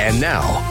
And now,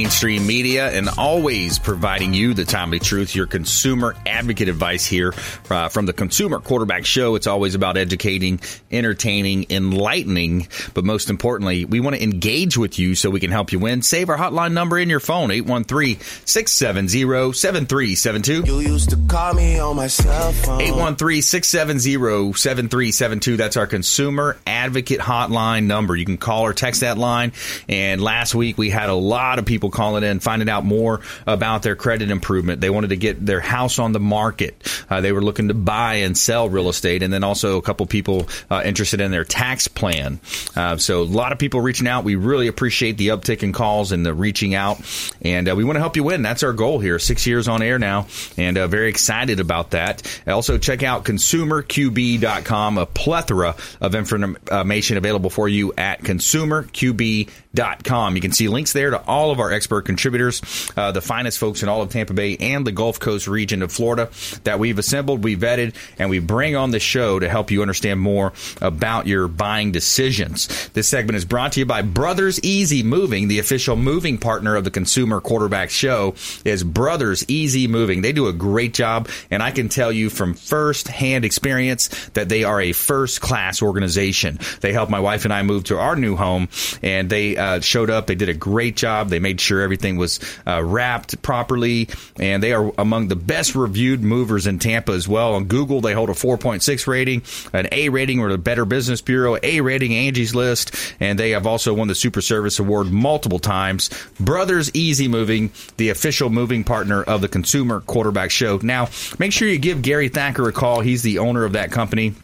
mainstream media and always providing you the timely truth, your consumer advocate advice here uh, from the Consumer Quarterback Show. It's always about educating, entertaining, enlightening, but most importantly, we want to engage with you so we can help you win. Save our hotline number in your phone, 813 670 7372. You used to call me on my cell phone. 813 670 7372. That's our consumer advocate hotline number. You can call or text that line. And last week we had a lot of people calling in, finding out more about their credit improvement. They wanted to get their house on the market. Uh, they were looking to buy and sell real estate. And then also a couple people uh, interested in their tax plan. Uh, so a lot of people reaching out. We really appreciate the uptick in calls and the reaching out. And uh, we want to help you win. That's our goal here. Six years on air now. And uh, very excited about that. Also, check out consumerqb.com, a plethora of information available for you at consumerqb.com. You can see links there to all of our expert contributors, uh, the finest folks in all of Tampa Bay and the Gulf Coast region of Florida that we've assembled, we vetted, and we bring on the show to help you understand more about your buying decisions. This segment is brought to you by Brothers Easy Moving, the official moving partner of the Consumer Quarterback Show is Brothers Easy Moving. They do a great job, and I can tell you from first hand experience that they are a first class organization. They helped my wife and I move to our new home, and they uh, showed up. They did a great job. They made sure everything was uh, wrapped properly, and they are among the best reviewed movers in Tampa as well. On Google, they hold a 4.6 rating, an A rating with the Better Business Bureau, A rating Angie's List, and they have also won the Super Service Award multiple times. Brothers Easy Moving, the official moving partner of the Consumer Quarterback Show. Now, make sure you give Gary Thacker a call. He's the owner of that company.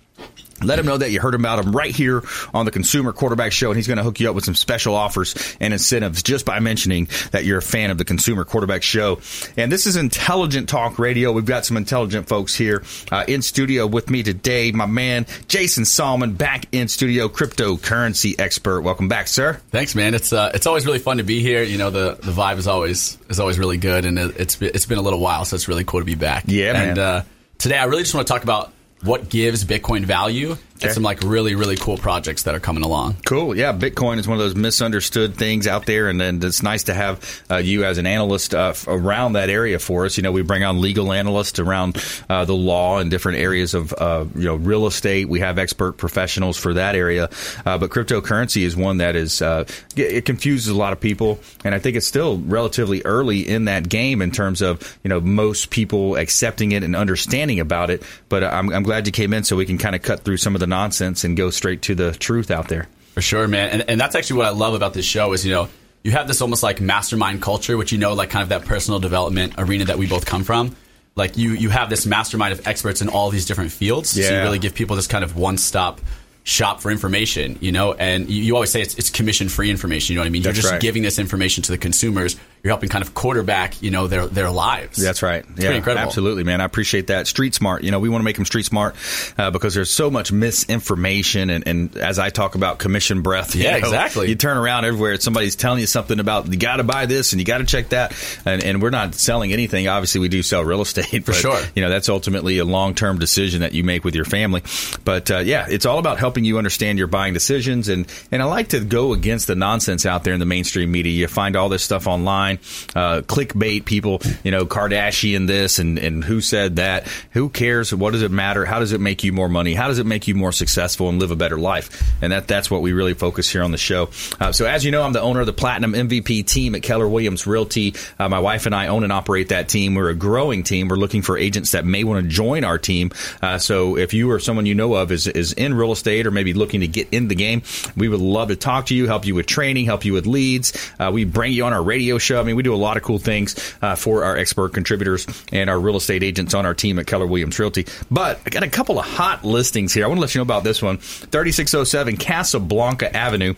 Let him know that you heard about him right here on the Consumer Quarterback Show, and he's going to hook you up with some special offers and incentives just by mentioning that you're a fan of the Consumer Quarterback Show. And this is Intelligent Talk Radio. We've got some intelligent folks here uh, in studio with me today. My man Jason Sallman back in studio, cryptocurrency expert. Welcome back, sir. Thanks, man. It's uh, it's always really fun to be here. You know, the, the vibe is always is always really good, and it, it's it's been a little while, so it's really cool to be back. Yeah, man. And uh, today, I really just want to talk about what gives Bitcoin value Okay. some like really really cool projects that are coming along. Cool. Yeah, Bitcoin is one of those misunderstood things out there, and, and it's nice to have uh, you as an analyst uh, f- around that area for us. You know, we bring on legal analysts around uh, the law and different areas of uh, you know real estate. We have expert professionals for that area, uh, but cryptocurrency is one that is uh, it it confuses a lot of people, and I think it's still relatively early in that game in terms of you know most people accepting it and understanding about it. But I'm, I'm glad you came in so we can kind of cut through some of the nonsense and go straight to the truth out there. For sure, man. And, and that's actually what I love about this show is, you know, you have this almost like mastermind culture, which you know, like kind of that personal development arena that we both come from. Like you, you have this mastermind of experts in all these different fields. So you really give people this kind of one stop shop for information, you know, and you, you always say it's, it's commission free information. You know what I mean? That's You're just right. giving this information to the consumers. You're helping kind of quarterback, you know, their, their lives. That's right. It's yeah, incredible. absolutely, man. I appreciate that. Street smart. You know, we want to make them street smart uh, because there's so much misinformation, and, and as I talk about commission breath, you Yeah, know, exactly. You turn around everywhere, somebody's telling you something about you got to buy this and you got to check that, and, and we're not selling anything. Obviously, we do sell real estate for sure. You know, that's ultimately a long term decision that you make with your family. But uh, yeah, it's all about helping you understand your buying decisions, and and I like to go against the nonsense out there in the mainstream media. You find all this stuff online, uh, clickbait people, you know, Kardashian this and and who said that. Who cares? What does it matter? How does it make you more money? How does it make you more successful and live a better life? And that that's what we really focus here on the show. Uh, so as you know, I'm the owner of the Platinum MVP team at Keller Williams Realty. Uh, my wife and I own and operate that team. We're a growing team. We're looking for agents that may want to join our team. Uh, so if you or someone you know of is is in real estate or maybe looking to get in the game, we would love to talk to you, help you with training, help you with leads. Uh, we bring you on our radio show. I mean, we do a lot of cool things uh, for our expert contributors and our real estate agents on our team at Keller Williams Realty. But I got a couple of hot listings here. I want to let you know about this one 3607 Casablanca Avenue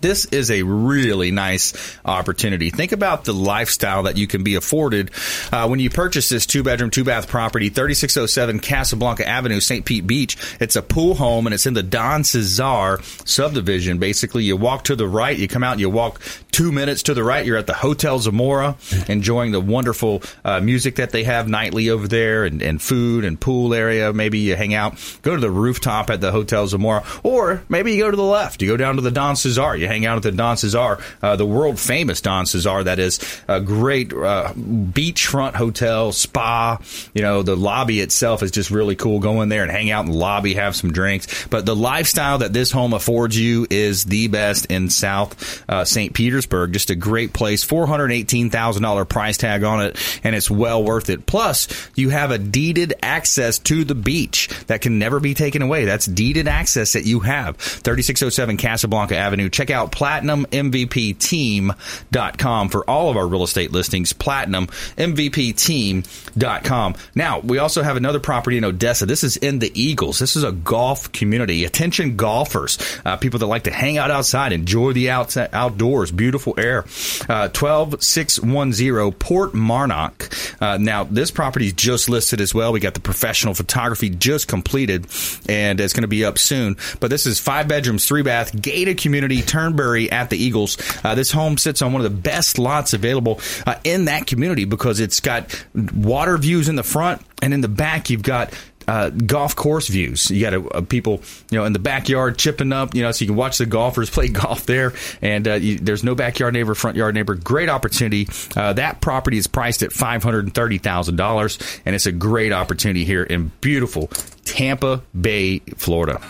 this is a really nice opportunity. Think about the lifestyle that you can be afforded uh, when you purchase this two bedroom, two bath property, 3607 Casablanca Avenue, St. Pete Beach. It's a pool home and it's in the Don Cesar subdivision. Basically, you walk to the right, you come out, you walk two minutes to the right, you're at the Hotel Zamora, enjoying the wonderful uh, music that they have nightly over there and, and food and pool area. Maybe you hang out, go to the rooftop at the Hotel Zamora, or maybe you go to the left, you go down to the Don Cesar. You hang out at the Don Cesar, uh, the world famous Don Cesar. That is a great uh, beachfront hotel, spa. You know, the lobby itself is just really cool. Go in there and hang out in the lobby, have some drinks. But the lifestyle that this home affords you is the best in South uh, St. Petersburg. Just a great place. Four hundred eighteen thousand dollar price tag on it, and it's well worth it. Plus, you have a deeded access to the beach that can never be taken away. That's deeded access that you have. Thirty six oh seven Casablanca Avenue. Check out PlatinumMVPTeam.com for all of our real estate listings. PlatinumMVPTeam.com. Now, we also have another property in Odessa. This is in the Eagles. This is a golf community. Attention golfers, uh, people that like to hang out outside, enjoy the out- outdoors, beautiful air. Uh, 12610 Port Marnock. Uh, now, this property is just listed as well. We got the professional photography just completed, and it's going to be up soon. But this is five bedrooms, three bath, gated community, Turnberry at the Eagles. Uh, this home sits on one of the best lots available uh, in that community because it's got water views in the front, and in the back, you've got uh, golf course views. You got a, a people, you know, in the backyard chipping up, you know, so you can watch the golfers play golf there. And uh, you, there's no backyard neighbor, front yard neighbor. Great opportunity. Uh, that property is priced at five hundred and thirty thousand dollars, and it's a great opportunity here in beautiful Tampa Bay, Florida.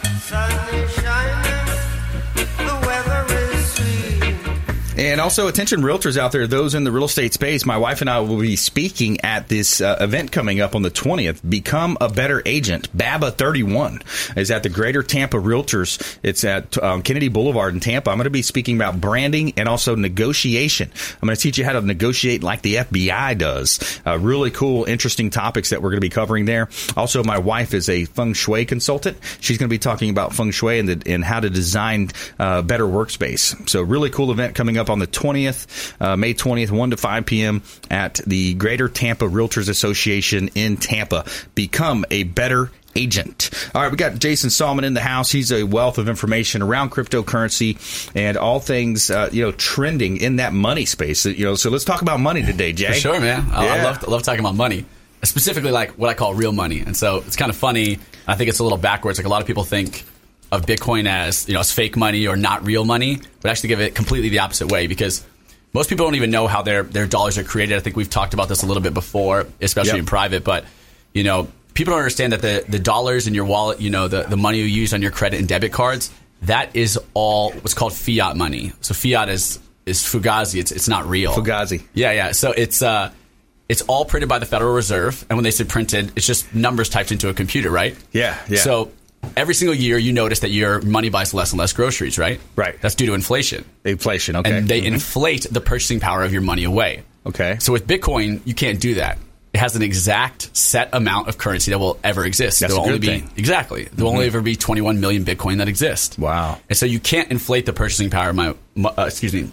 And also, attention realtors out there, those in the real estate space, my wife and I will be speaking at this uh, event coming up on the 20th. Become a better agent. BABA 31 is at the Greater Tampa Realtors. It's at um, Kennedy Boulevard in Tampa. I'm going to be speaking about branding and also negotiation. I'm going to teach you how to negotiate like the FBI does. Uh, really cool, interesting topics that we're going to be covering there. Also, my wife is a feng shui consultant. She's going to be talking about feng shui and, the, and how to design uh, better workspace. So, really cool event coming up on the 20th, uh, May 20th, 1 to 5 p.m. at the Greater Tampa Realtors Association in Tampa. Become a better agent. All right, we got Jason Sallman in the house. He's a wealth of information around cryptocurrency and all things uh, you know trending in that money space. You know, so let's talk about money today, Jay. For sure, man. I, I love I love talking about money, specifically like what I call real money. And so it's kind of funny. I think it's a little backwards. Like a lot of people think of Bitcoin as you know as fake money or not real money, but actually give it completely the opposite way because most people don't even know how their their dollars are created. I think we've talked about this a little bit before, especially Yep. in private. But you know, people don't understand that the the dollars in your wallet, you know, the the money you use on your credit and debit cards, that is all what's called fiat money. So fiat is is fugazi. It's it's not real. Fugazi. Yeah, yeah. So it's uh, it's all printed by the Federal Reserve, and when they say printed, it's just numbers typed into a computer, right? Yeah, yeah. So every single year, you notice that your money buys less and less groceries, right? Right. That's due to inflation, Inflation. Okay. and they Mhm. inflate the purchasing power of your money away. Okay. So with Bitcoin, you can't do that. It has an exact set amount of currency that will ever exist. That's there will only be thing. Mm-hmm. exactly. There will only ever be 21 million Bitcoin that exist. Wow. And so you can't inflate the purchasing power of my, uh, excuse me,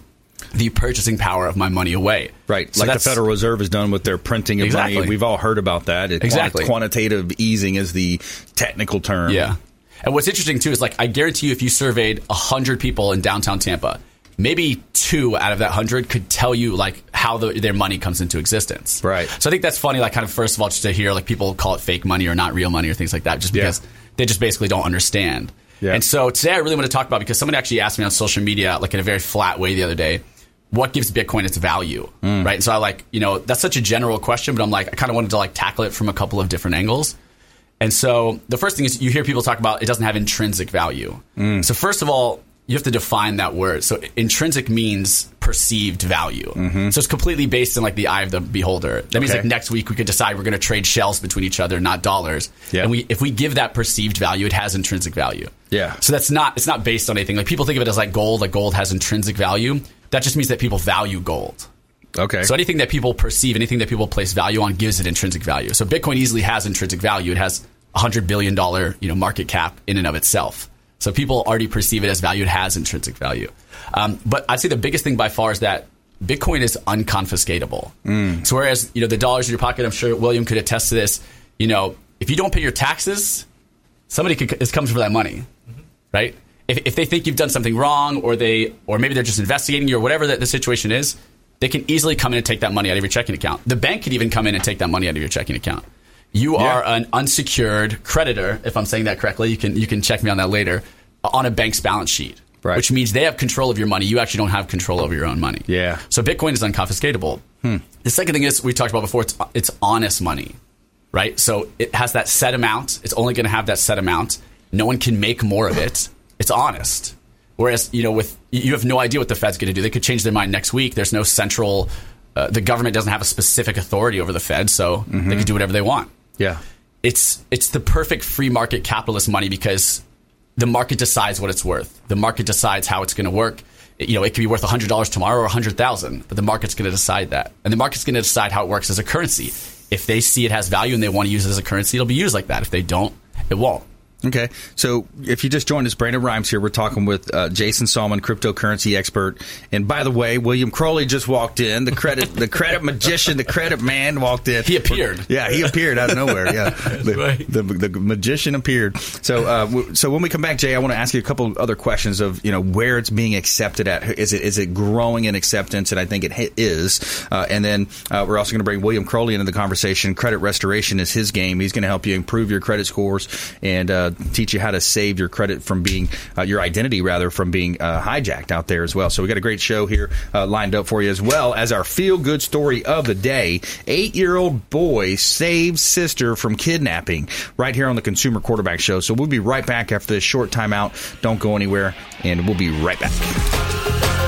the purchasing power of my money away. Right, So like the Federal Reserve has done with their printing of Exactly. money. We've all heard about that. It- Exactly. Quantitative easing is the technical term. Yeah. And what's interesting too is like I guarantee you, if you surveyed hundred people in downtown Tampa, maybe two out of that hundred could tell you like how the, their money comes into existence. Right. So I think that's funny. Like, kind of first of all, just to hear like people call it fake money or not real money or things like that, just Yeah. because they just basically don't understand. Yeah. And so today, I really want to talk about because someone actually asked me on social media, like in a very flat way the other day. What gives Bitcoin its value, Mm. right? And so I like, you know, that's such a general question, but I'm like, I kind of wanted to like tackle it from a couple of different angles. And so the first thing is you hear people talk about it doesn't have intrinsic value. Mm. So first of all, you have to define that word. So intrinsic means perceived value. So it's completely based in like the eye of the beholder. That means Mm-hmm. Okay. like next week we could decide we're going to trade shells between each other, not dollars. Yeah. And we if we give that perceived value, it has intrinsic value. Yeah. So that's not it's not based on anything. Like people think of it as like gold, like gold has intrinsic value. That just means that people value gold. Okay. So anything that people perceive, anything that people place value on, gives it intrinsic value. So Bitcoin easily has intrinsic value. It has a hundred billion dollar you know market cap in and of itself. So people already perceive it as value. It has intrinsic value. Um, but I'd say the biggest thing by far is that Bitcoin is unconfiscatable. So whereas you know the dollars in your pocket, I'm sure William could attest to this. You know, if you don't pay your taxes, somebody could, is comes for that money, right? If, if they think you've done something wrong, or they, or maybe they're just investigating you, or whatever the, the situation is, they can easily come in and take that money out of your checking account. The bank could even come in and take that money out of your checking account. You are an unsecured creditor, if I'm saying that correctly. You can you can check me on that later. On a bank's balance sheet, Right. which means they have control of your money. You actually don't have control over your own money. Yeah. So Bitcoin is unconfiscatable. The second thing is we talked about before. It's it's honest money, right? So it has that set amount. It's only going to have that set amount. No one can make more of it. It's honest. Whereas you know, with you have no idea what the Fed's going to do. They could change their mind next week. There's no central. Uh, the government doesn't have a specific authority over the Fed, so they can do whatever they want. Yeah. It's it's the perfect free market capitalist money because the market decides what it's worth. The market decides how it's going to work. You know, it could be worth hundred dollars tomorrow or hundred thousand, but the market's going to decide that, and the market's going to decide how it works as a currency. If they see it has value and they want to use it as a currency, it'll be used like that. If they don't, it won't. Okay, so if you just joined us, Brandon Rhymes here. We're talking with uh, Jason Sallman, cryptocurrency expert. And by the way, William Crowley just walked in. The credit, the credit magician, the credit man walked in. He appeared. Yeah, he appeared out of nowhere. Yeah, the, right. the, the magician appeared. So, uh, w- so when we come back, Jay, I want to ask you a couple other questions of you know where it's being accepted at. Is it is it growing in acceptance? And I think it is. Uh, and then uh, we're also going to bring William Crowley into the conversation. Credit restoration is his game. He's going to help you improve your credit scores and uh, teach you how to save your credit from being uh, your identity rather from being uh, hijacked out there as well. So we got a great show here uh, lined up for you as well as our feel good story of the day. Eight year old boy saves sister from kidnapping right here on the Consumer Quarterback Show. So we'll be right back after this short timeout. Don't go anywhere, and we'll be right back.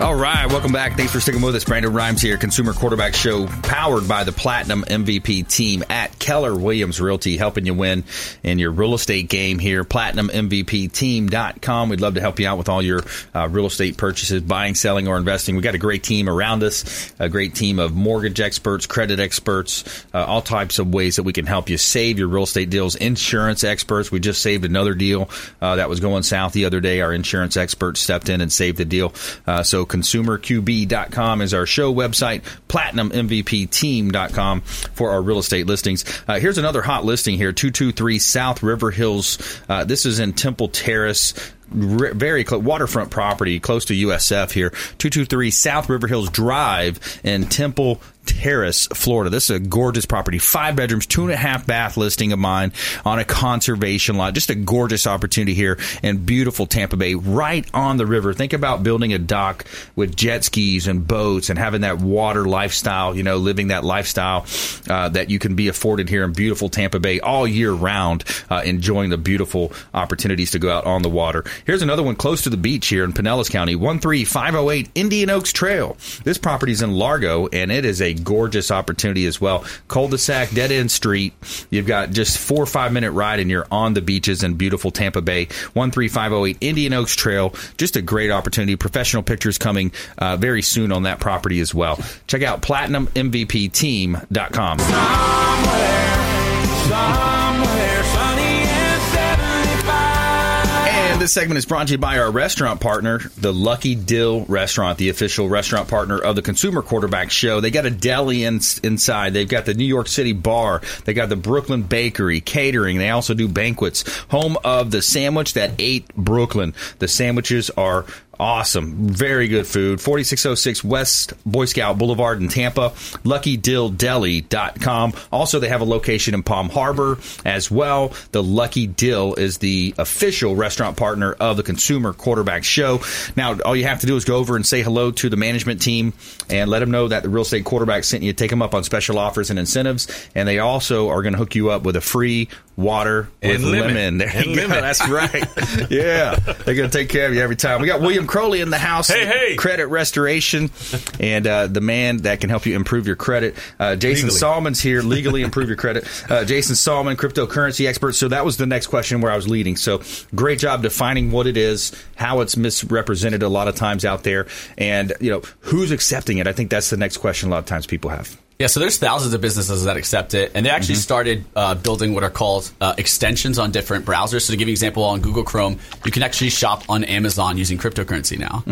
All right, welcome back. Thanks for sticking with us. Brandon Rhymes here, Consumer Quarterback Show, powered by the Platinum MVP team at Keller Williams Realty, helping you win in your real estate game here. PlatinumMVPteam.com. We'd love to help you out with all your uh, real estate purchases, buying, selling, or investing. We've got a great team around us, a great team of mortgage experts, credit experts, uh, all types of ways that we can help you save your real estate deals. Insurance experts. We just saved another deal uh, that was going south the other day. Our insurance expert stepped in and saved the deal. Uh, so consumerqb.com is our show website, platinummvpteam.com for our real estate listings. Uh, here's another hot listing here, 223 South River Hills. Uh, this is in Temple Terrace. Very close, waterfront property, close to USF here. 223 South River Hills Drive in Temple Terrace, Florida. This is a gorgeous property. Five bedrooms, two and a half bath listing of mine on a conservation lot. Just a gorgeous opportunity here in beautiful Tampa Bay, right on the river. Think about building a dock with jet skis and boats and having that water lifestyle, you know, living that lifestyle uh, that you can be afforded here in beautiful Tampa Bay all year round, uh, enjoying the beautiful opportunities to go out on the water. Here's another one close to the beach here in Pinellas County, 13508 Indian Oaks Trail. This property is in Largo, and it is a gorgeous opportunity as well. Cul-de-sac, dead-end street. You've got just four or five minute ride, and you're on the beaches in beautiful Tampa Bay. 13508 Indian Oaks Trail. Just a great opportunity. Professional pictures coming uh, very soon on that property as well. Check out platinummvpteam.com. And this segment is brought to you by our restaurant partner, the Lucky Dill Restaurant, the official restaurant partner of the Consumer Quarterback Show. They got a deli in, inside. They've got the New York City Bar. They got the Brooklyn Bakery, catering. They also do banquets. Home of the sandwich that ate Brooklyn. The sandwiches are Awesome. Very good food. 4606 West Boy Scout Boulevard in Tampa. LuckyDillDeli.com. Also, they have a location in Palm Harbor as well. The Lucky Dill is the official restaurant partner of the Consumer Quarterback Show. Now, all you have to do is go over and say hello to the management team and let them know that the real estate quarterback sent you. Take them up on special offers and incentives. And they also are going to hook you up with a free water with And lemon. lemon. There And you go. That's right. yeah. They're going to take care of you every time. We got William Crowley in the house. Hey, hey. Credit restoration. And uh, the man that can help you improve your credit. Uh, Jason Legally. Sallman's here. Legally improve your credit. Uh, Jason Sallman, cryptocurrency expert. So that was the next question where I was leading. So great job defining what it is, how it's misrepresented a lot of times out there, and, you know, who's accepting it. I think that's the next question a lot of times people have. Yeah, so there's thousands of businesses that accept it, and they actually started uh, building what are called uh, extensions on different browsers. So to give you an example, on Google Chrome, you can actually shop on Amazon using cryptocurrency now.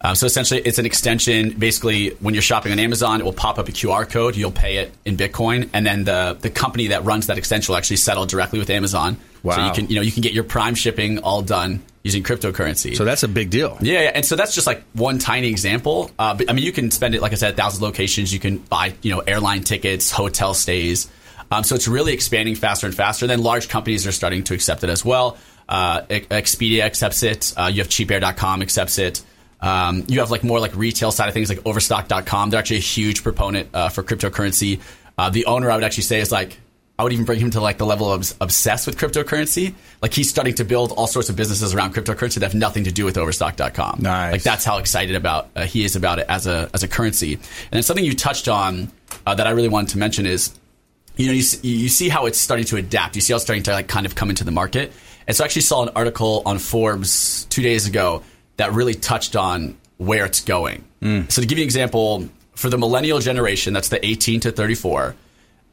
Um, so essentially, it's an extension. Basically, when you're shopping on Amazon, it will pop up a QR code. You'll pay it in Bitcoin, and then the the company that runs that extension will actually settle directly with Amazon. Wow. So you can you know you can get your Prime shipping all done using cryptocurrency. So that's a big deal. Yeah, yeah, and so that's just like one tiny example. Uh, but I mean, you can spend it, like I said, at thousand locations. You can buy, you know, airline tickets, hotel stays. Um, so it's really expanding faster and faster. Then large companies are starting to accept it as well. Uh, Expedia accepts it. Uh, you have CheapAir.com accepts it. Um, you have like more like retail side of things, like Overstock.com. They're actually a huge proponent uh, for cryptocurrency. Uh, the owner, I would actually say, is like I would even bring him to like the level of obs- obsessed with cryptocurrency. Like he's starting to build all sorts of businesses around cryptocurrency that have nothing to do with Overstock.com. Nice. Like that's how excited about uh, he is about it as a as a currency. And then something you touched on uh, that I really wanted to mention is, you know, you, you see how it's starting to adapt. You see how it's starting to like kind of come into the market. And so I actually saw an article on Forbes two days ago that really touched on where it's going. Mm. So to give you an example, for the millennial generation, that's the 18 to 34,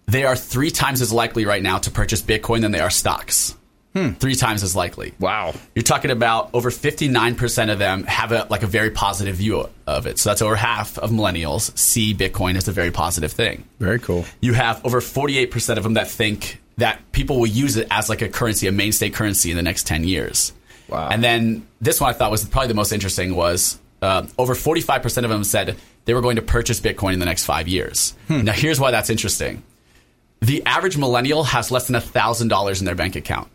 they are three times as likely right now to purchase Bitcoin than they are stocks. Hmm. Three times as likely. Wow. You're talking about over 59% of them have a like a very positive view of it. So that's over half of millennials see Bitcoin as a very positive thing. Very cool. You have over 48% of them that think that people will use it as like a currency, a mainstay currency in the next 10 years. Wow. And then this one I thought was probably the most interesting was uh, over 45% of them said they were going to purchase Bitcoin in the next five years. Now here's why that's interesting. The average millennial has less than $1,000 in their bank account.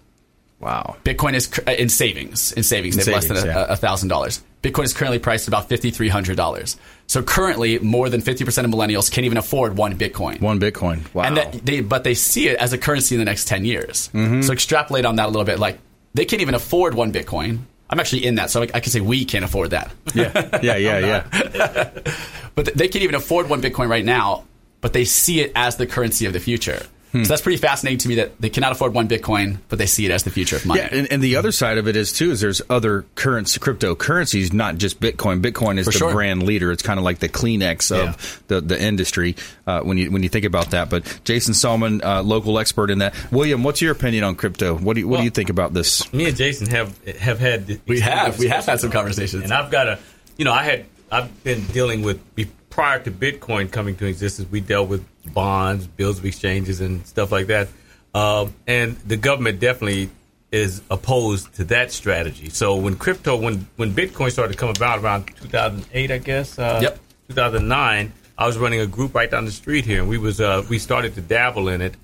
Wow. Bitcoin is cur- uh, in savings. In savings, In they have less savings, than yeah. a thousand dollars. Bitcoin is currently priced at about fifty three hundred dollars. So currently, more than fifty percent of millennials can't even afford one Bitcoin. One Bitcoin. Wow. And that they, but they see it as a currency in the next ten years. Mm-hmm. So extrapolate on that a little bit. Like they can't even afford one Bitcoin. I'm actually in that, so I, I can say we can't afford that. yeah, yeah, yeah, yeah. but they can't even afford one Bitcoin right now. But they see it as the currency of the future. Hmm. So that's pretty fascinating to me that they cannot afford one Bitcoin, but they see it as the future of money. Yeah, and, and the other side of it is too is there's other currency cryptocurrencies, not just Bitcoin. Bitcoin is For the sure. brand leader. It's kind of like the Kleenex of the, the industry uh, when you when you think about that. But Jason Sallman, uh, local expert in that. William, what's your opinion on crypto? What do you, what do you think about this? Me and Jason have have had We have. We have had some discussions on it. conversations. and I've got a, you know, I had I've been dealing with be- prior to Bitcoin coming to existence. We dealt with bonds, bills of exchanges, and stuff like that. Um, and the government definitely is opposed to that strategy. So when crypto, when when Bitcoin started to come about around 2008, I guess, uh, Yep. 2009, I was running a group right down the street here, and we was uh, we started to dabble in it.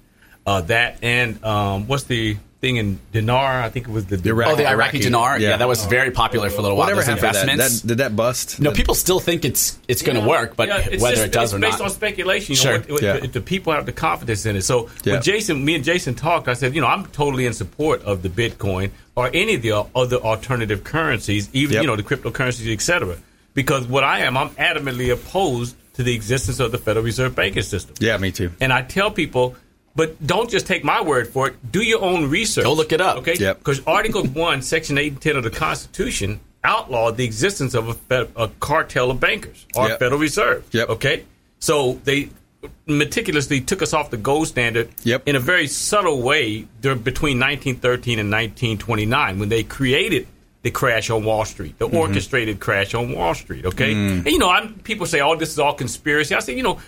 Uh, that and um, what's the thing in dinar? I think it was the Iraq- Oh, the Iraqi, Iraqi, dinar. Yeah. yeah. that was very popular for a little while. Whatever Those happened to that? That, did that bust? no, That- people still think it's it's going to Yeah. work, but Yeah, it's whether just- it does it's or based not. on speculation. You Sure. know, what, what- Yeah. if the people have the confidence in it. So Yeah. when Jason, me and Jason talked, I said, you know, I'm totally in support of the Bitcoin or any of the other alternative currencies, even Yep. you know the cryptocurrencies, etc. Because what I am, I'm adamantly opposed to the existence of the Federal Reserve banking system. yeah, me too. And I tell people, but don't just take my word for it. Do your own research. Go look it up. Okay? Yep. Because Article 1, Section 8 and 10 of the Constitution outlawed the existence of a, fed, a cartel of bankers or Yep. Federal Reserve. Yep. Okay? So they meticulously took us off the gold standard Yep. in a very subtle way between 1913 and 1929 when they created the crash on Wall Street, Mm-hmm. the orchestrated crash on Wall Street. Okay, Mm. and you know, I'm, people say, "Oh, this is all conspiracy." I say, you know,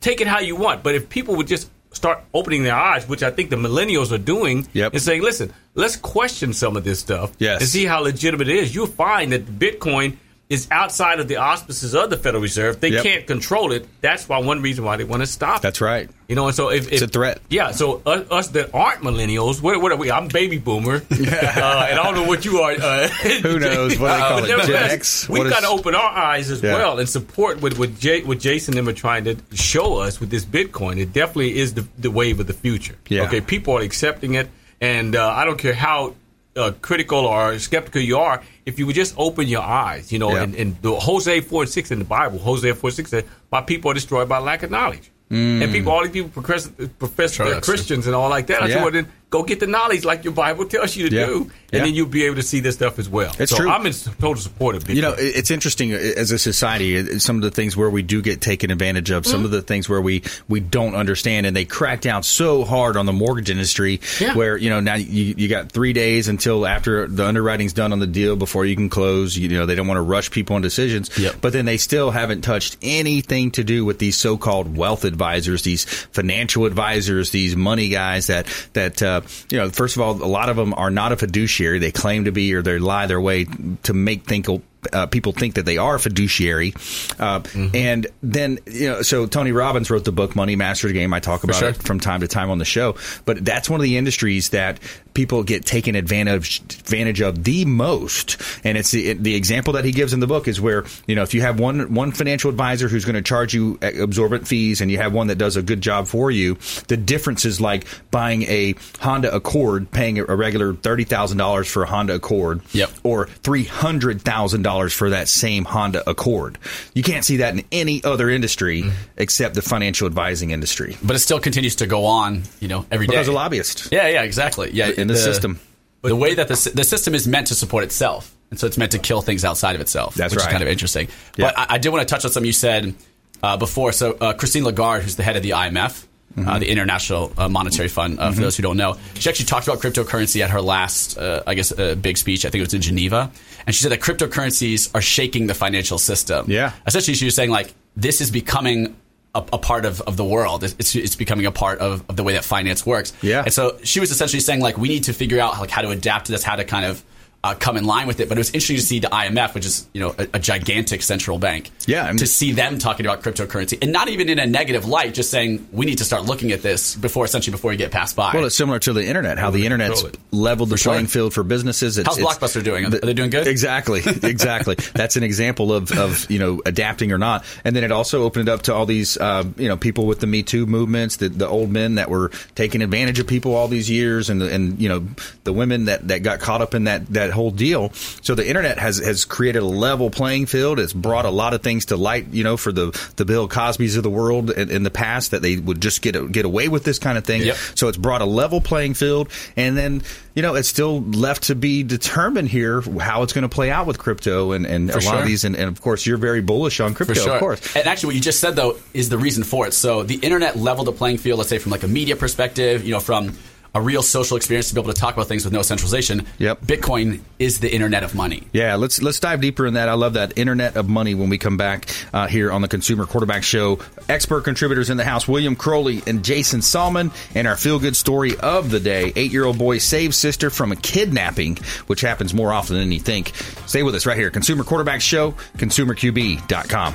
take it how you want, but if people would just start opening their eyes, which I think the millennials are doing, Yep. and saying, "Listen, let's question some of this stuff Yes. and see how legitimate it is," you'll find that Bitcoin is outside of the auspices of the Federal Reserve. They Yep. can't control it. That's why one reason why they want to stop. it. That's right. You know, and so if, if It's a threat. yeah. So us, us that aren't millennials, what, what are we? I'm baby boomer, uh, and I don't know what you are. Uh, Who knows? What they call but it? Gen X? We've got to open our eyes as Yeah. well and support what what, Jay, what Jason and them are trying to show us with this Bitcoin. It definitely is the, the wave of the future. Yeah. Okay, people are accepting it, and uh, I don't care how. Uh, critical or skeptical you are, if you would just open your eyes, you know, Yeah. and, and the Hosea 4 and 6 in the Bible, Hosea 4 and 6 said, My people are destroyed by lack of knowledge. And mm. people, all these people profess, profess they're. Christians and all like that. I Yeah. said, well, then go get the knowledge like your Bible tells you to Yeah. do, and Yeah. then you'll be able to see this stuff as well. It's so true. I'm in total support of Bitcoin. You know, it's interesting uh, as a society. uh, Some of the things where we do get taken advantage of, some of the things where we we don't understand, and they crack down so hard on the mortgage industry. Yeah. Where you know now you you got three days until after the underwriting's done on the deal before you can close. You know they don't want to rush people on decisions. Yep. But then they still haven't touched anything to do with these so-called wealth advisors, these financial advisors, these money guys that that uh, you know. First of all, a lot of them are not a fiduciary. They claim to be, or they lie their way to make think. Uh, people think that they are fiduciary, uh, and then you know. So Tony Robbins wrote the book "Money Master the Game." I talk about sure. it from time to time on the show, but that's one of the industries that people get taken advantage advantage of the most. And it's the, the example that he gives in the book is where you know if you have one one financial advisor who's going to charge you absorbent fees, and you have one that does a good job for you, the difference is like buying a Honda Accord, paying a regular thirty thousand dollars for a Honda Accord, Yep. or three hundred thousand dollars for that same Honda Accord. You can't see that in any other industry Mm-hmm. except the financial advising industry but it still continues to go on, you know, every day. because of lobbyists. Yeah, yeah, exactly. Yeah, In the system. The way that the the system is meant to support itself, and so it's meant to kill things outside of itself. That's which right. is kind of interesting. Yeah. But I, I did want to touch on something you said uh, before. So uh, Christine Lagarde, who's the head of the IMF. Mm-hmm. Uh, the International uh, Monetary Fund, uh, for those who don't know, she actually talked about cryptocurrency at her last, uh, I guess, uh, big speech. I think it was in Geneva, and she said that cryptocurrencies are shaking the financial system. Yeah. essentially, she was saying like this is becoming a, a part of, of the world. It's, it's, it's becoming a part of, of the way that finance works. Yeah. And so she was essentially saying like we need to figure out like how to adapt to this, how to kind of uh, come in line with it. But it was interesting to see the IMF, which is you know a, a gigantic central bank, Yeah, I mean- to see them talking about cryptocurrency and not even in a negative light, just saying we need to start looking at this before essentially before you get passed by. Well, it's similar to the internet. How the internet's leveled the playing field for businesses. It's, How's it's- Blockbuster doing? Are they doing good? Exactly, exactly. That's an example of, of you know adapting or not. And then it also opened it up to all these uh, you know people with the Me Too movements, the, the old men that were taking advantage of people all these years, and the, and you know the women that, that got caught up in that that whole deal. So the internet has has created a level playing field. It's brought a lot of things to light, you know, for the the Bill Cosby's of the world in, in the past that they would just get get away with this kind of thing. Yep. So it's brought a level playing field, and then you know it's still left to be determined here how it's going to play out with crypto and, and a For lot sure. of these. And, and of course, you're very bullish on crypto, sure. of course. And actually, what you just said though is the reason for it. So the internet leveled the playing field. Let's say from like a media perspective, you know, from a real social experience to be able to talk about things with no centralization. Yep. Bitcoin is the internet of money. Yeah, let's let's dive deeper in that. I love that internet of money when we come back uh, here on the Consumer Quarterback Show. Expert contributors in the house: William Crowley and Jason Sallman, and our feel good story of the day: eight-year-old boy saves sister from a kidnapping, which happens more often than you think. Stay with us right here, Consumer Quarterback Show, ConsumerQB.com.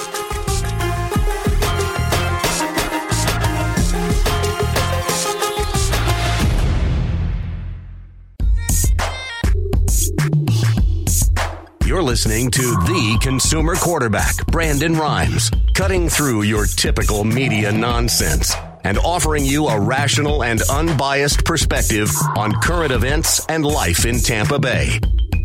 You're listening to the consumer quarterback, Brandon Rhymes, cutting through your typical media nonsense and offering you a rational and unbiased perspective on current events and life in Tampa Bay.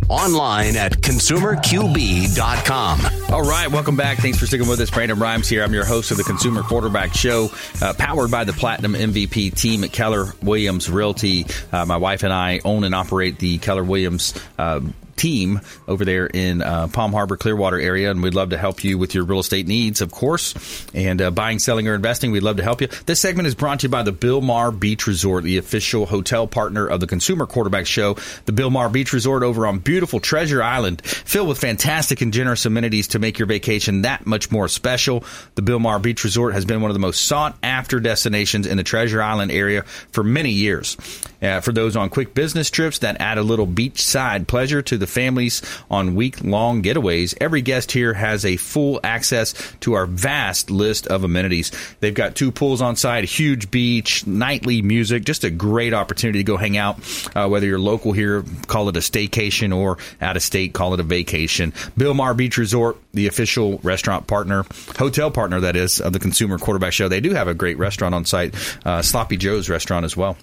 Online at consumerqb.com. All right, welcome back. Thanks for sticking with us. Brandon Rhymes here. I'm your host of the Consumer Quarterback Show, uh, powered by the Platinum MVP team at Keller Williams Realty. Uh, my wife and I own and operate the Keller Williams. Uh, team over there in uh, Palm Harbor, Clearwater area, and we'd love to help you with your real estate needs, of course, and uh, buying, selling, or investing. We'd love to help you. This segment is brought to you by the Bilmar Beach Resort, the official hotel partner of the Consumer Quarterback Show. The Bilmar Beach Resort over on beautiful Treasure Island, filled with fantastic and generous amenities to make your vacation that much more special. The Bilmar Beach Resort has been one of the most sought after destinations in the Treasure Island area for many years. Uh, for those on quick business trips that add a little beachside pleasure to the families on week long getaways, every guest here has a full access to our vast list of amenities. They've got two pools on site, a huge beach, nightly music, just a great opportunity to go hang out. Uh, whether you're local here, call it a staycation, or out of state, call it a vacation. Bilmar Beach Resort, the official restaurant partner, hotel partner, that is, of the Consumer Quarterback Show. They do have a great restaurant on site, uh, Sloppy Joe's restaurant as well.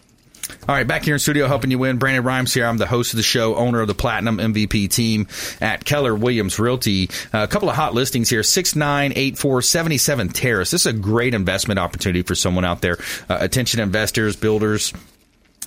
All right, back here in studio helping you win. Brandon Rhymes here. I'm the host of the show, owner of the Platinum MVP team at Keller Williams Realty. Uh, a couple of hot listings here 6984 77 Terrace. This is a great investment opportunity for someone out there. Uh, attention investors, builders.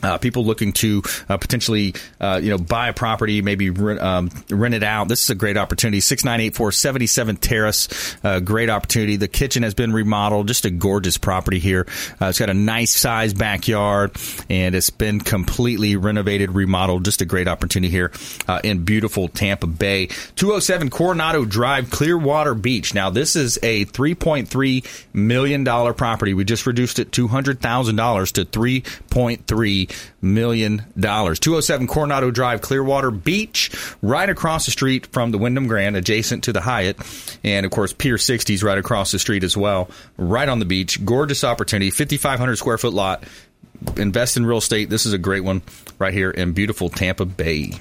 Uh, people looking to uh, potentially, uh, you know, buy a property, maybe rent, um, rent it out. This is a great opportunity. Six nine eight four seventy seven Terrace, uh, great opportunity. The kitchen has been remodeled. Just a gorgeous property here. Uh, it's got a nice size backyard, and it's been completely renovated, remodeled. Just a great opportunity here uh, in beautiful Tampa Bay. Two hundred seven Coronado Drive, Clearwater Beach. Now this is a three point three million dollar property. We just reduced it two hundred thousand dollars to three point three million dollars. 207 Coronado Drive, Clearwater Beach, right across the street from the Wyndham Grand, adjacent to the Hyatt, and of course Pier 60s right across the street as well, right on the beach. Gorgeous opportunity, 5,500 square foot lot. Invest in real estate. This is a great one right here in beautiful Tampa Bay.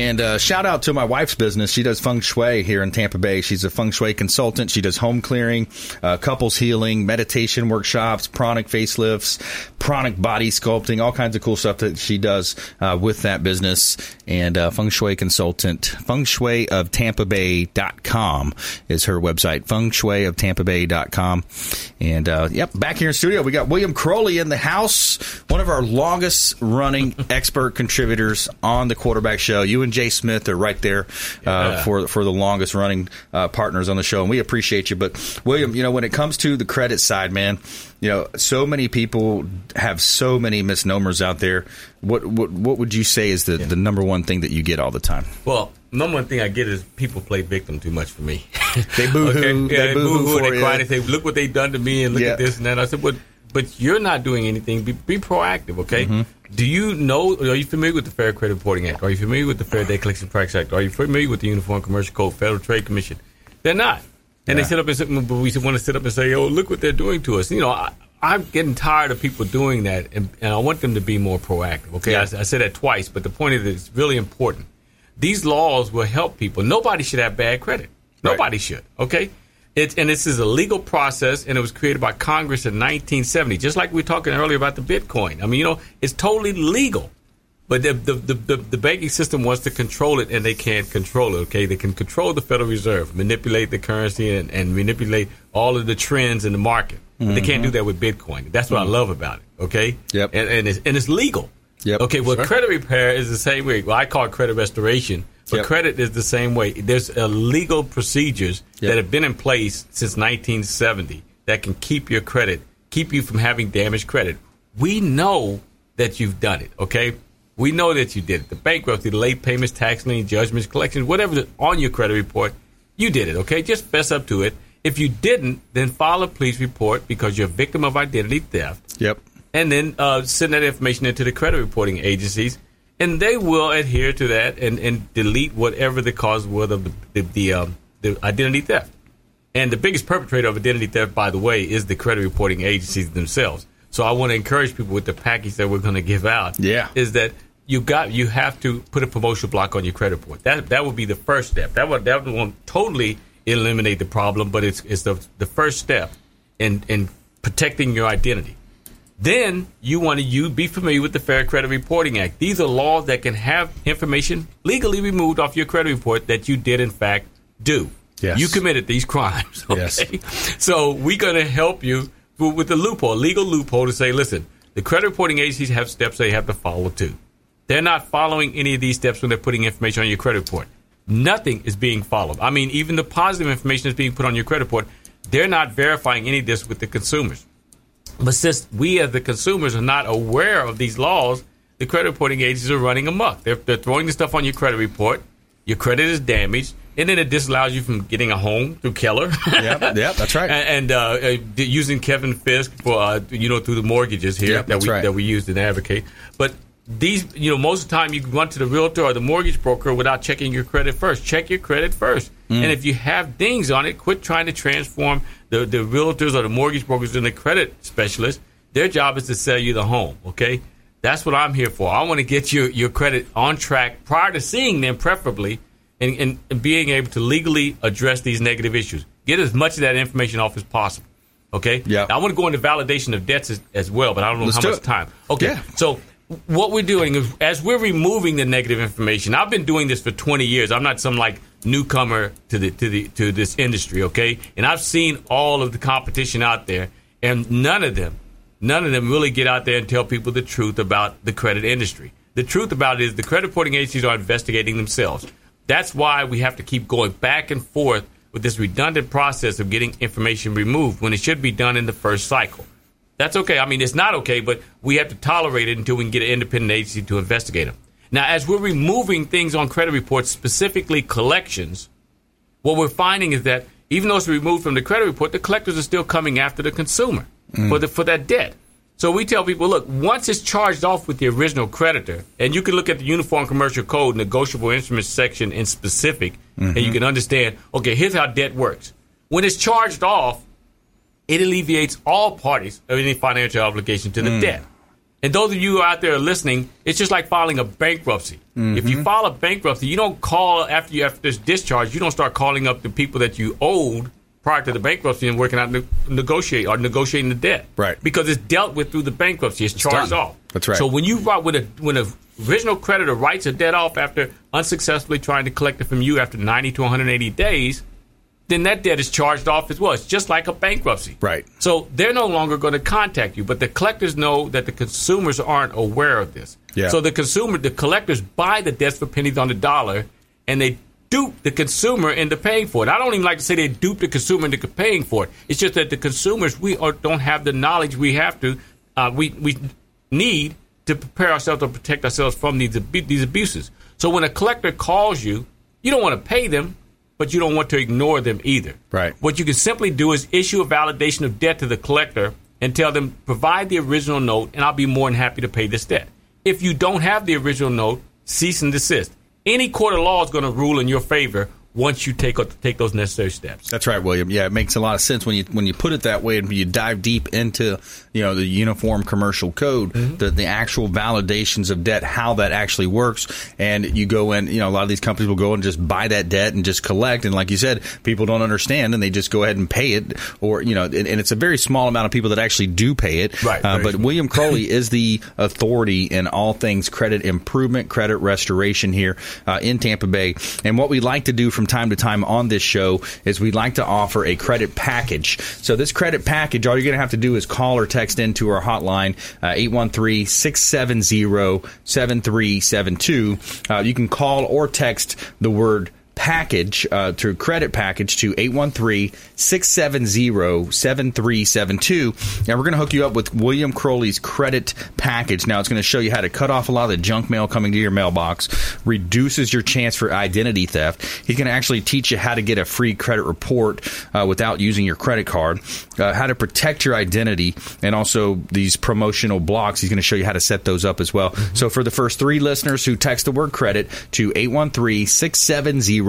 And uh, shout out to my wife's business. She does feng shui here in Tampa Bay. She's a feng shui consultant. She does home clearing, uh, couples healing, meditation workshops, pranic facelifts, pranic body sculpting, all kinds of cool stuff that she does uh, with that business. And uh, feng shui consultant, feng shui of Tampa Bay.com is her website, feng shui of Tampa Bay.com. And uh, yep, back here in studio, we got William Crowley in the house, one of our longest running expert contributors on the quarterback show. You and Jay Smith are right there uh, Yeah. for for the longest running uh, partners on the show, and we appreciate you. But William, you know, when it comes to the credit side, man, you know, so many people have so many misnomers out there. What what what would you say is the, the number one thing that you get all the time? Well, number one thing I get is people play victim too much for me. They boo-hoo, Yeah, they they boo-hoo boo-hoo, they you. cry, they say, look what they've done to me and look Yeah. at this and that. I said, but, but you're not doing anything. Be, be proactive, okay? Mm-hmm. Do you know, are you familiar with the Fair Credit Reporting Act? Are you familiar with the Fair Debt Collection Practice Act? Are you familiar with the Uniform Commercial Code, Federal Trade Commission? They're not. And Yeah. they sit up and say, but we want to sit up and say, oh, look what they're doing to us. You know, I, I'm getting tired of people doing that, and, and I want them to be more proactive. Okay, I, I said that twice, but the point is, it's really important. These laws will help people. Nobody should have bad credit. Nobody should. Okay, it, and this is a legal process, and it was created by Congress in 1970. Just like we were talking earlier about the Bitcoin. I mean, you know, it's totally legal. But the, the, the, the, the banking system wants to control it, and they can't control it. Okay, they can control the Federal Reserve, manipulate the currency, and, and manipulate all of the trends in the market. But they can't do mm-hmm. that with Bitcoin. That's what I mm-hmm. love about it. Okay, Yep. and, and it's and it's legal. Yep. Okay, well, credit repair is the same way. Well, I call it credit restoration, but Yep. credit is the same way. There's legal procedures Yep. that have been in place since 1970 that can keep your credit, keep you from having damaged credit. We know that you've done it. Okay, We know that you did it. The bankruptcy, the late payments, tax lien, judgments, collections, whatever on your credit report, you did it. Okay, just fess up to it. If you didn't, then file a police report because you're a victim of identity theft Yep. And then uh, send that information into the credit reporting agencies, and they will adhere to that and, and delete whatever the cause was of the the, the, um, the identity theft. And the biggest perpetrator of identity theft, by the way, is the credit reporting agencies themselves. So I want to encourage people with the package that we're going to give out. Yeah. is that you got you have to put a promotional block on your credit report. That that would be the first step. That would that won't totally eliminate the problem, but it's it's the the first step in in protecting your identity. Then you want to you be familiar with the Fair Credit Reporting Act. These are laws that can have information legally removed off your credit report that you did in fact do. Yes. You committed these crimes. Okay? Yes. So we're going to help you with with the loophole, legal loophole to say, listen, the credit reporting agencies have steps they have to follow too. They're not following any of these steps when they're putting information on your credit report. Nothing is being followed. I mean, even the positive information is being put on your credit report. They're not verifying any of this with the consumers. But since we as the consumers are not aware of these laws, the credit reporting agencies are running amok. They're, they're throwing the stuff on your credit report. Your credit is damaged, and then it disallows you from getting a home through Keller. Yep, yep, that's right. and and uh, uh, using Kevin Fisk for uh, you know through the mortgages here Yep, that we right. that we use and advocate. But these, you know, most of the time you can run to the realtor or the mortgage broker without checking your credit first. Check your credit first, Mm. and if you have dings on it, quit trying to transform the the realtors or the mortgage brokers into credit specialists. Their job is to sell you the home. Okay, that's what I'm here for. I want to get your your credit on track prior to seeing them, preferably, and, and, and being able to legally address these negative issues. Get as much of that information off as possible. Okay. Yeah. I want to go into validation of debts as, as well, but I don't know Let's how do much it. time. Okay. Yeah. So what we're doing is as we're removing the negative information. I've been doing this for 20 years. I'm not some like newcomer to the to the to this industry, okay? And I've seen all of the competition out there and none of them none of them really get out there and tell people the truth about the credit industry. The truth about it is the credit reporting agencies are investigating themselves. That's why we have to keep going back and forth with this redundant process of getting information removed when it should be done in the first cycle. That's okay. I mean, it's not okay, but we have to tolerate it until we can get an independent agency to investigate them. Now, as we're removing things on credit reports, specifically collections, what we're finding is that even though it's removed from the credit report, the collectors are still coming after the consumer mm. for the for that debt. So we tell people, look, once it's charged off with the original creditor, and you can look at the Uniform Commercial Code negotiable instruments section in specific, and you mm-hmm. can understand, okay, here's how debt works. When it's charged off, it alleviates all parties of any financial obligation to the mm. debt. And those of you out there listening, it's just like filing a bankruptcy. If you mm-hmm. file a bankruptcy, you don't call after you after this discharge. You don't start calling up the people that you owed prior to the bankruptcy and working out ne- negotiate or negotiating the debt. Right. Because it's dealt with through the bankruptcy. It's, charged done. off. That's right. So when you when a when a original creditor writes a debt off after unsuccessfully trying to collect it from you after 90 to 180 days, then that debt is charged off as well. It's just like a bankruptcy. Right. So they're no longer going to contact you, but the collectors know that the consumers aren't aware of this. Yeah. So the consumer, the collectors buy the debts for pennies on the dollar, and they dupe the consumer into paying for it. I don't even like to say they dupe the consumer into paying for it. It's just that the consumers we are, don't have the knowledge we have to, uh, we we need to prepare ourselves to protect ourselves from these these abuses. So when a collector calls you, you don't want to pay them, but you don't want to ignore them either. Right. What you can simply do is issue a validation of debt to the collector and tell them provide the original note, and I'll be more than happy to pay this debt. If you don't have the original note, cease and desist. Any court of law is going to rule in your favor once you take take those necessary steps. That's right, William. Yeah, it makes a lot of sense when you when you put it that way and you dive deep into you know the uniform commercial code, the the actual validations of debt, how that actually works, and you go in. You know, a lot of these companies will go and just buy that debt and just collect, and like you said, people don't understand and they just go ahead and pay it, or you know, and, and it's a very small amount of people that actually do pay it. Right, Uh, but small. William Crowley is the authority in all things credit improvement, credit restoration here uh, in Tampa Bay. And what we like to do from time to time on this show is we'd like to offer a credit package. So this credit package, all you're going to have to do is call or text into our hotline, uh, 813-670-7372. Uh, you can call or text the word package uh, to credit package to 813-670-7372 and we're going to hook you up with William Crowley's credit package. Now it's going to show you how to cut off a lot of the junk mail coming to your mailbox reduces your chance for identity theft. He's going to actually teach you how to get a free credit report uh, without using your credit card uh, how to protect your identity and also these promotional blocks. He's going to show you how to set those up as well. So for the first three listeners who text the word credit to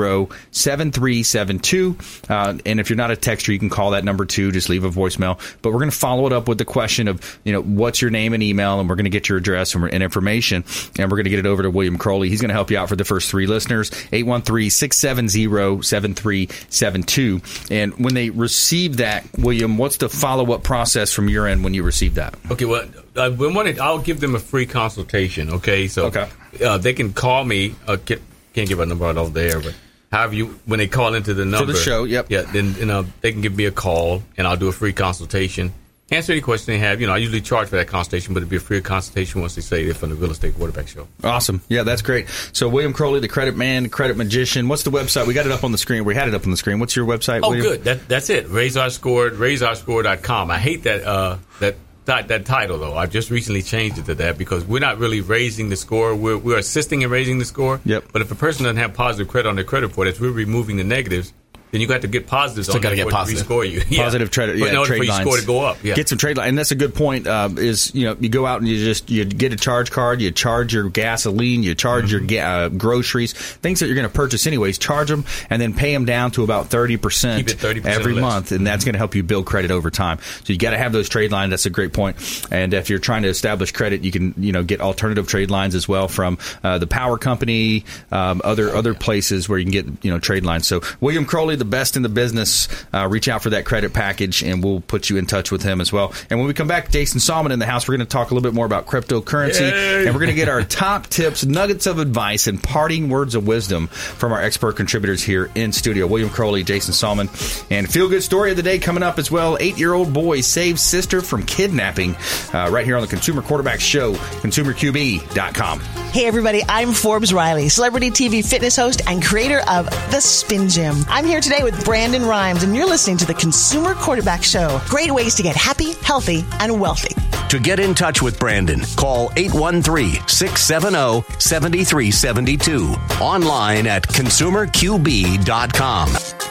813-670-7372 uh, and if you're not a texter you can call that number too. Just leave a voicemail. But we're going to follow it up with the question of you know what's your name and email and we're going to get your address and, and information and we're going to get it over to william crowley. He's going to help you out for the first three listeners. 813-670-7372 and when they receive that william what's the follow-up process from your end when you receive that? Okay, well, uh, when one, I'll give them a free consultation. Okay, so Okay. uh, they can call me. Uh, can't, can't give a number out there, but however you when they call into the number show, yep. yeah, then you know they can give me a call and I'll do a free consultation. Answer any question they have. You know, I usually charge for that consultation, but it'd be a free consultation once they say they're from the Real Estate Quarterback Show. Awesome. Yeah, that's great. So, William Crowley, the credit man, credit magician. What's the website? We got it up on the screen. We had it up on the screen. What's your website, Oh, William? good. That, that's it. Raise our score. RaiseOurScore.com. I hate that uh, that that that title though. I've just recently changed it to that because we're not really raising the score. We're we're assisting in raising the score. Yep. But if a person doesn't have positive credit on their credit report, as we're removing the negatives, then you got to get positives Still on gotta get positive. to rescore you. Yeah. Positive trade, yeah, But trade for your lines. score to go up, yeah. Get some trade line, and that's a good point. Uh, is you know you go out and you just you get a charge card, you charge your gasoline, you charge your Mm-hmm. ga- uh, groceries, things that you're going to purchase anyways. Charge them and then pay them down to about thirty percent 30% every less. month, and that's going to help you build credit over time. So you got to have those trade lines. That's a great point. And if you're trying to establish credit, you can you know get alternative trade lines as well from uh, the power company, um, other other places where you can get you know trade lines. So William Crowley, the best in the business. Uh, reach out for that credit package, and we'll put you in touch with him as well. And when we come back, Jason Sallman in the house, we're going to talk a little bit more about cryptocurrency, Yay! and we're going to get our top tips, nuggets of advice, and parting words of wisdom from our expert contributors here in studio. William Crowley, Jason Sallman, and feel good story of the day coming up as well. Eight year old boy saves sister from kidnapping. Uh, right here on the Consumer Quarterback Show, ConsumerQB.com. Hey everybody, I'm Forbes Riley, celebrity TV fitness host and creator of The Spin Gym. I'm here today with Brandon Rhymes and you're listening to the Consumer Quarterback Show. Great ways to get happy, healthy, and wealthy. To get in touch with Brandon, call 813-670-7372. Online at consumerqb.com.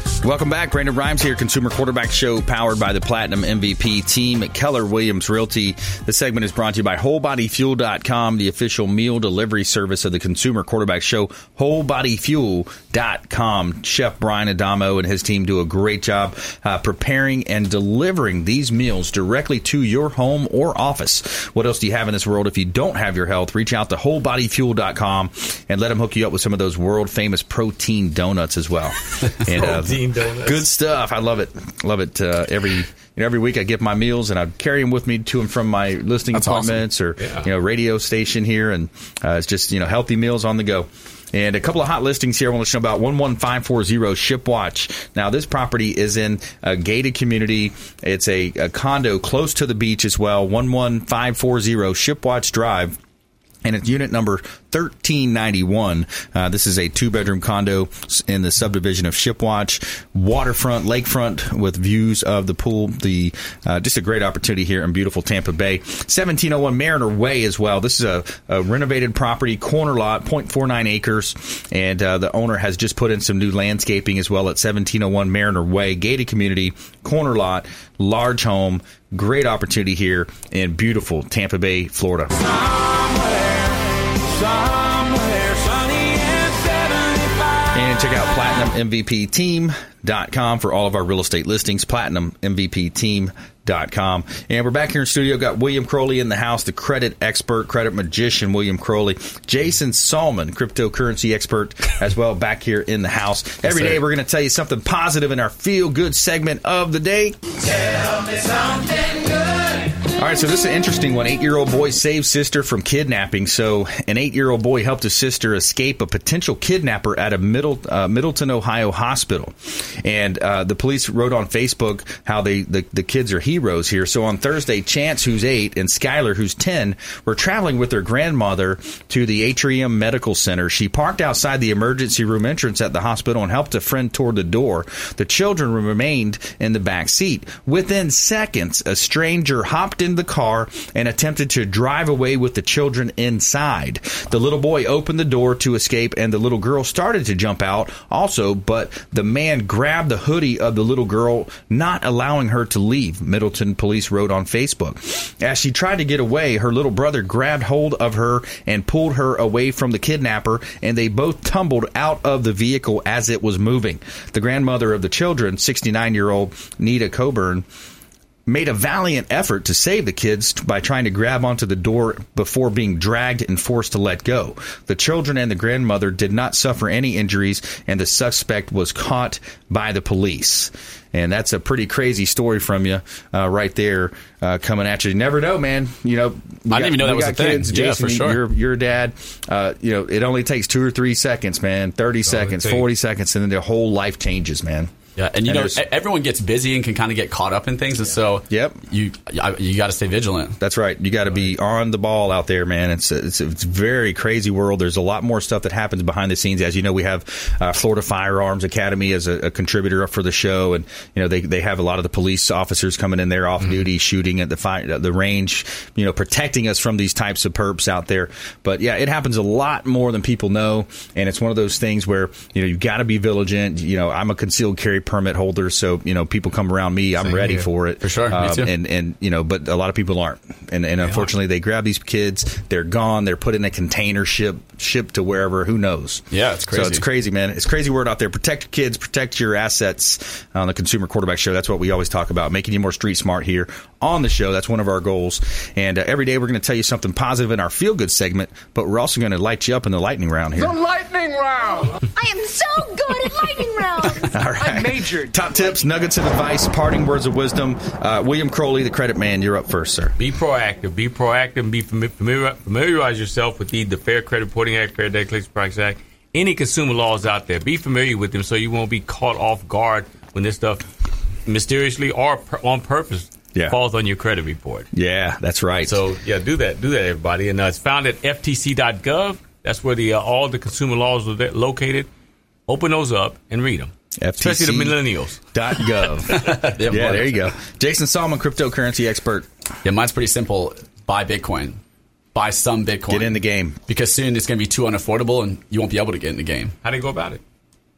Welcome back. Brandon Rhymes here, Consumer Quarterback Show, powered by the Platinum MVP team at Keller Williams Realty. This segment is brought to you by WholeBodyFuel.com, the official meal delivery service of the Consumer Quarterback Show. WholeBodyFuel.com. Chef Brian Adamo and his team do a great job uh, preparing and delivering these meals directly to your home or office. What else do you have in this world? If you don't have your health, reach out to WholeBodyFuel.com and let them hook you up with some of those world famous protein donuts as well. And, uh, Protein donuts. Good stuff. I love it. Love it. Uh, every you know, every week I get my meals and I carry them with me to and from my listening That's awesome. appointments or Yeah. you know radio station here, and uh, it's just you know healthy meals on the go. And a couple of hot listings here. I want to show about 11540 Shipwatch. Now, this property is in a gated community. It's a, a condo close to the beach as well. 11540 Shipwatch Drive and it's unit number 1391. Uh, this is a two bedroom condo in the subdivision of Shipwatch, waterfront, lakefront with views of the pool. The uh, just a great opportunity here in beautiful Tampa Bay. 1701 Mariner Way as well. This is a, a renovated property, corner lot, 0.49 acres, and uh, the owner has just put in some new landscaping as well at 1701 Mariner Way, gated community, corner lot, large home. Great opportunity here in beautiful Tampa Bay, Florida. And check out PlatinumMVPTeam.com for all of our real estate listings. PlatinumMVPTeam.com. And we're back here in studio. Got William Crowley in the house, the credit expert, credit magician, William Crowley. Jason Sallman, cryptocurrency expert, as well, back here in the house. Every day we're going to tell you something positive in our feel good segment of the day. Tell me something good. All right, so this is an interesting one. Eight year old boy saves sister from kidnapping. So, an eight year old boy helped his sister escape a potential kidnapper at a Middle, uh, Middletown, Ohio hospital. And uh, the police wrote on Facebook how they the, the kids are heroes here. So, on Thursday, Chance, who's eight, and Skylar, who's 10, were traveling with their grandmother to the Atrium Medical Center. She parked outside the emergency room entrance at the hospital and helped a friend toward the door. The children remained in the back seat. Within seconds, a stranger hopped in the car and attempted to drive away with the children inside. The little boy opened the door to escape, and the little girl started to jump out also, but the man grabbed the hoodie of the little girl, not allowing her to leave. Middletown police wrote on Facebook. As she tried to get away, her little brother grabbed hold of her and pulled her away from the kidnapper, and they both tumbled out of the vehicle as it was moving. The grandmother of the children, 69 year old Nita Coburn, made a valiant effort to save the kids by trying to grab onto the door before being dragged and forced to let go. The children and the grandmother did not suffer any injuries, and the suspect was caught by the police. And that's a pretty crazy story from you, uh, right there, uh, coming at you. You never know, man. You know, I didn't even know that was got a thing. Kids. Yeah, for sure. Your your dad. Uh, you know, it only takes two or three seconds, man. Thirty seconds, forty seconds, and then their whole life changes, man. Yeah, and you And know everyone gets busy and can kind of get caught up in things, and so Yep. you you got to stay vigilant. That's right. You got to be on the ball out there, man. It's a, it's a, it's a very crazy world. There's a lot more stuff that happens behind the scenes. As you know, we have uh, Florida Firearms Academy as a, a contributor for the show, and you know they they have a lot of the police officers coming in there off duty, shooting at the fire, the range, you know, protecting us from these types of perps out there. But yeah, it happens a lot more than people know, and it's one of those things where you know you got to be vigilant. You know, I'm a concealed carry permit holder, so you know people come around me, I'm Same ready here. for it For sure. Me Um, too. and and you know, but a lot of people aren't, and and unfortunately, they grab these kids, they're gone, they're put in a container ship, shipped to wherever, who knows? Yeah, it's crazy. So crazy. it's crazy, man. It's crazy word out there. Protect your kids, protect your assets on the Consumer Quarterback Show. That's what we always talk about, making you more street smart here on the show. That's one of our goals. And uh, every day we're going to tell you something positive in our feel good segment, but we're also going to light you up in the lightning round here. The lightning round. I am so good at lightning round. All right. I majored. Top tips, nuggets of advice, parting words of wisdom. Uh, William Crowley, the credit man, you're up first, sir. Be proactive. Be proactive. and Be familiar, familiarize yourself with the, the Fair Credit Reporting Act, Fair Debt Collection Practices Act, any consumer laws out there. Be familiar with them so you won't be caught off guard when this stuff mysteriously or per, on purpose Yeah. falls on your credit report. Yeah, that's right. So yeah, do that. Do that, everybody. And uh, it's found at ftc.gov. That's where the uh, all the consumer laws are located. Open those up and read them. Especially the FTC. millennials. Dot gov. Yeah, yeah, there you go. Jason Sallman, cryptocurrency expert. Yeah, mine's pretty simple. Buy Bitcoin. Buy some Bitcoin. Get in the game. because soon it's going to be too unaffordable and you won't be able to get in the game. How do you go about it?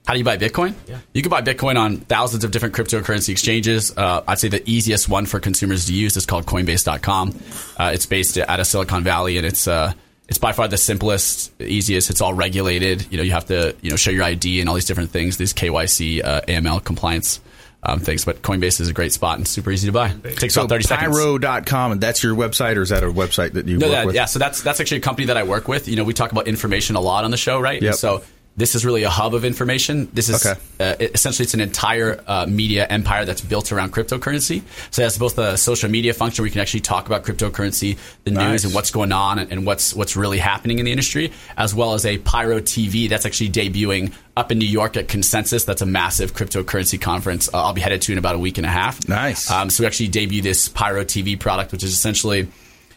How do you buy Bitcoin? Yeah. You can buy Bitcoin on thousands of different cryptocurrency exchanges. Uh, I'd say the easiest one for consumers to use is called Coinbase.com. Uh, it's based out of Silicon Valley, and it's uh, it's by far the simplest, easiest. It's all regulated. You know, you have to you know show your ID and all these different things, these KYC, uh, AML compliance um, things. But Coinbase is a great spot and super easy to buy. takes So about thirty seconds. Pyro.com, and that's your website, or is that a website that you No, work that, with? yeah. So that's that's actually a company that I work with. You know, we talk about information a lot on the show, right? Yep. And so this is really a hub of information. This is Okay. uh, essentially it's an entire uh, media empire that's built around cryptocurrency. So it has both a social media function where you can actually talk about cryptocurrency, the Nice. news, and what's going on and, and what's what's really happening in the industry, as well as a Pyro TV that's actually debuting up in New York at Consensus. That's a massive cryptocurrency conference. Uh, I'll be headed to in about a week and a half. Nice. Um, so we actually debut this Pyro TV product, which is essentially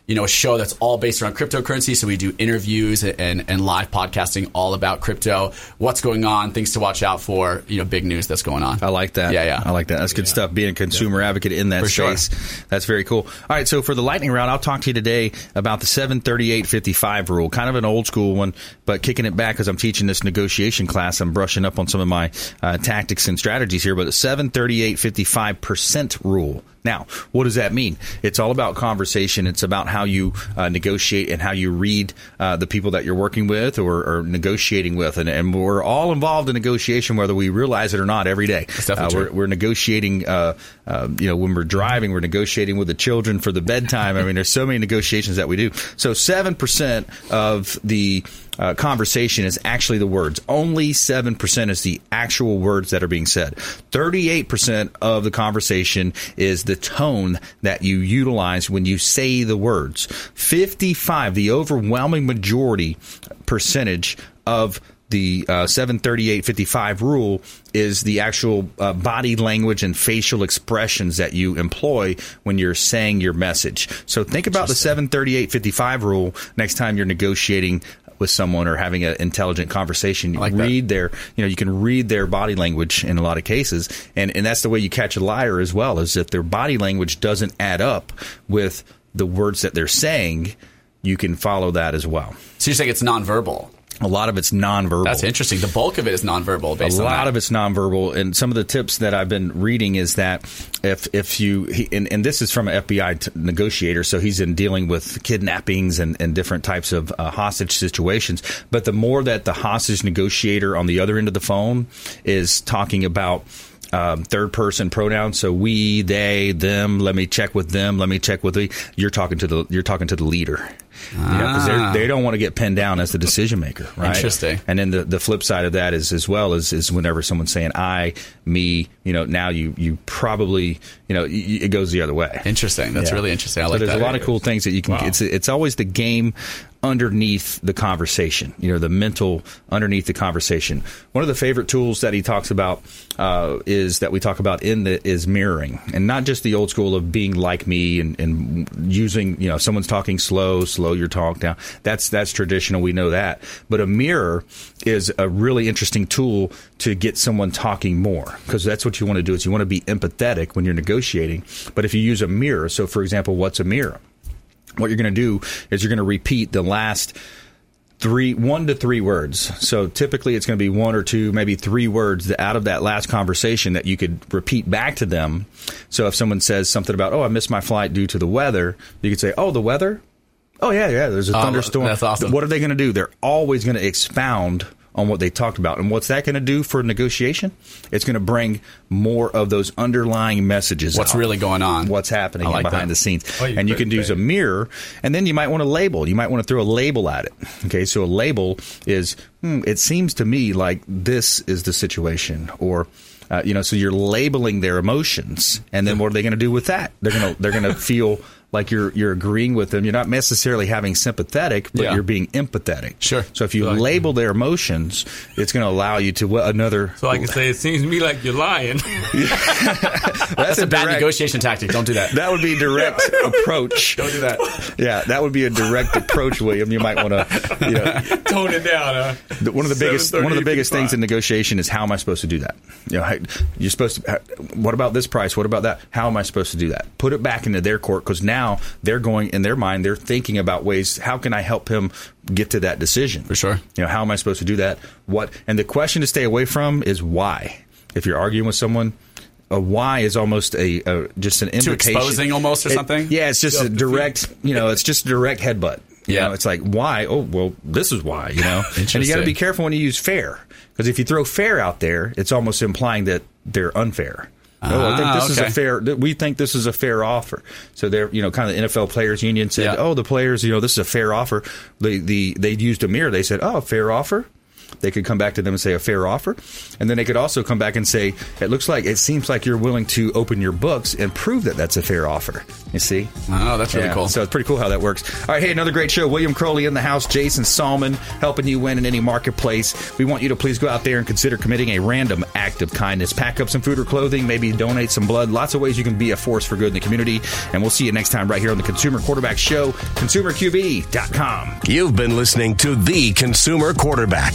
you know, a show that's all based around cryptocurrency. So we do interviews and, and live podcasting all about crypto, what's going on, things to watch out for, you know, big news that's going on. I like that. Yeah, yeah. I like that. That's good stuff. Being a consumer advocate in that For sure. space. That's very cool. All right. So for the lightning round, I'll talk to you today about the 73855 rule, kind of an old school one, but kicking it back because I'm teaching this negotiation class. I'm brushing up on some of my uh, tactics and strategies here, but the 73855% rule. Now, what does that mean? It's all about conversation. It's about how you uh, negotiate and how you read uh, the people that you're working with or, or negotiating with. And, and we're all involved in negotiation, whether we realize it or not, every day. Uh, we're, we're negotiating, uh, uh, you know, when we're driving, we're negotiating with the children for the bedtime. I mean, there's so many negotiations that we do. So 7% of the uh, conversation is actually the words. Only 7% is the actual words that are being said. 38% of the conversation is the tone that you utilize when you say the words. 55, the overwhelming majority percentage of the uh, 73855 rule is the actual uh, body language and facial expressions that you employ when you're saying your message. So think about the 73855 rule next time you're negotiating with someone or having an intelligent conversation. You like that. read their, you know, you can read their body language in a lot of cases, and and that's the way you catch a liar as well. Is if their body language doesn't add up with the words that they're saying, you can follow that as well. So you're saying it's nonverbal. A lot of it's nonverbal. That's interesting. The bulk of it is nonverbal a based on lot of it's nonverbal, and some of the tips that I've been reading is that if if you he, and, and this is from an FBI t- negotiator, so he's in dealing with kidnappings and, and different types of uh, hostage situations. But the more that the hostage negotiator on the other end of the phone is talking about. Um, third person pronouns, so we, they, them. Let me check with them. Let me check with the. You're talking to the. You're talking to the leader. You know, 'cause they're- don't want to get pinned down as the decision maker, right? Interesting. And then the, the flip side of that is as well is, is whenever someone's saying I, me, you know, now you you probably you know it goes the other way. Interesting. That's really interesting. I so like there's that. a lot of cool things that you can. It's it's always the game underneath the conversation. You know, the mental underneath the conversation. One of the favorite tools that he talks about uh, is that we talk about in the is mirroring, and not just the old school of being like me and, and using you know someone's talking slow, slow your talk down. That's that's traditional. We know that, but a mirror is a really interesting tool to get someone talking more because that's what you want to do. Is you want to be empathetic when you're negotiating. But if you use a mirror, so for example, what's a mirror? What you're going to do is you're going to repeat the last three one to three words. So typically it's going to be one or two maybe three words out of that last conversation that you could repeat back to them. So if someone says something about oh i missed my flight due to the weather you could say oh the weather? Oh yeah yeah there's a Oh, thunderstorm. that's awesome. what are they going to do? They're always going to expound on what they talked about and what's that going to do for negotiation it's going to bring more of those underlying messages What's out. really going on. what's happening like behind that. the scenes Oh, you and you can use say a mirror, and then you might want to label. You might want to throw a label at it. Okay, so a label is, hmm, it seems to me like this is the situation, or. Uh, you know, so you're labeling their emotions, and then what are they going to do with that? They're gonna they're gonna feel like you're you're agreeing with them. You're not necessarily having sympathetic, but Yeah. you're being empathetic. Sure. So if you So label their emotions, it's going to allow you to well, another. So I can say, it seems to me like you're lying. That's a bad direct- negotiation tactic. Don't do that. That would be a direct approach. Don't do that. Yeah, that would be a direct approach, William. You might want to, you know, Tone it down, one of the biggest one of the biggest things in negotiation is how am I supposed to do that? You know, you're supposed to. What about this price? What about that? How am I supposed to do that? Put it back into their court because now they're going in their mind. They're thinking about ways. How can I help him get to that decision? For sure. You know, how am I supposed to do that? What? And the question to stay away from is why. If you're arguing with someone. A why is almost a, a just an Too invitation. exposing almost or It- something? yeah, it's just a direct. You know, it's just a direct headbutt. You Yeah. know, it's like why? Oh, well, this is why. You know, and you got to be careful when you use fair because if you throw fair out there, it's almost implying that they're unfair. Oh, I think Ah, this is a fair. We think this is a fair offer. So they're, you know, kind of the NFL Players Union said, Yeah. "Oh, the players, you know, this is a fair offer." The the they used a mirror. They said, "Oh, fair offer." They could come back to them and say a fair offer. And then they could also come back and say, it looks like, it seems like you're willing to open your books and prove that that's a fair offer. You see? Oh, that's really Yeah, cool. So it's pretty cool how that works. All right, hey, another great show. William Crowley in the house, Jason Sallman helping you win in any marketplace. We want you to please go out there and consider committing a random act of kindness. Pack up some food or clothing, maybe donate some blood. Lots of ways you can be a force for good in the community. And we'll see you next time right here on the Consumer Quarterback Show, consumerqb.com. You've been listening to the consumer quarterback,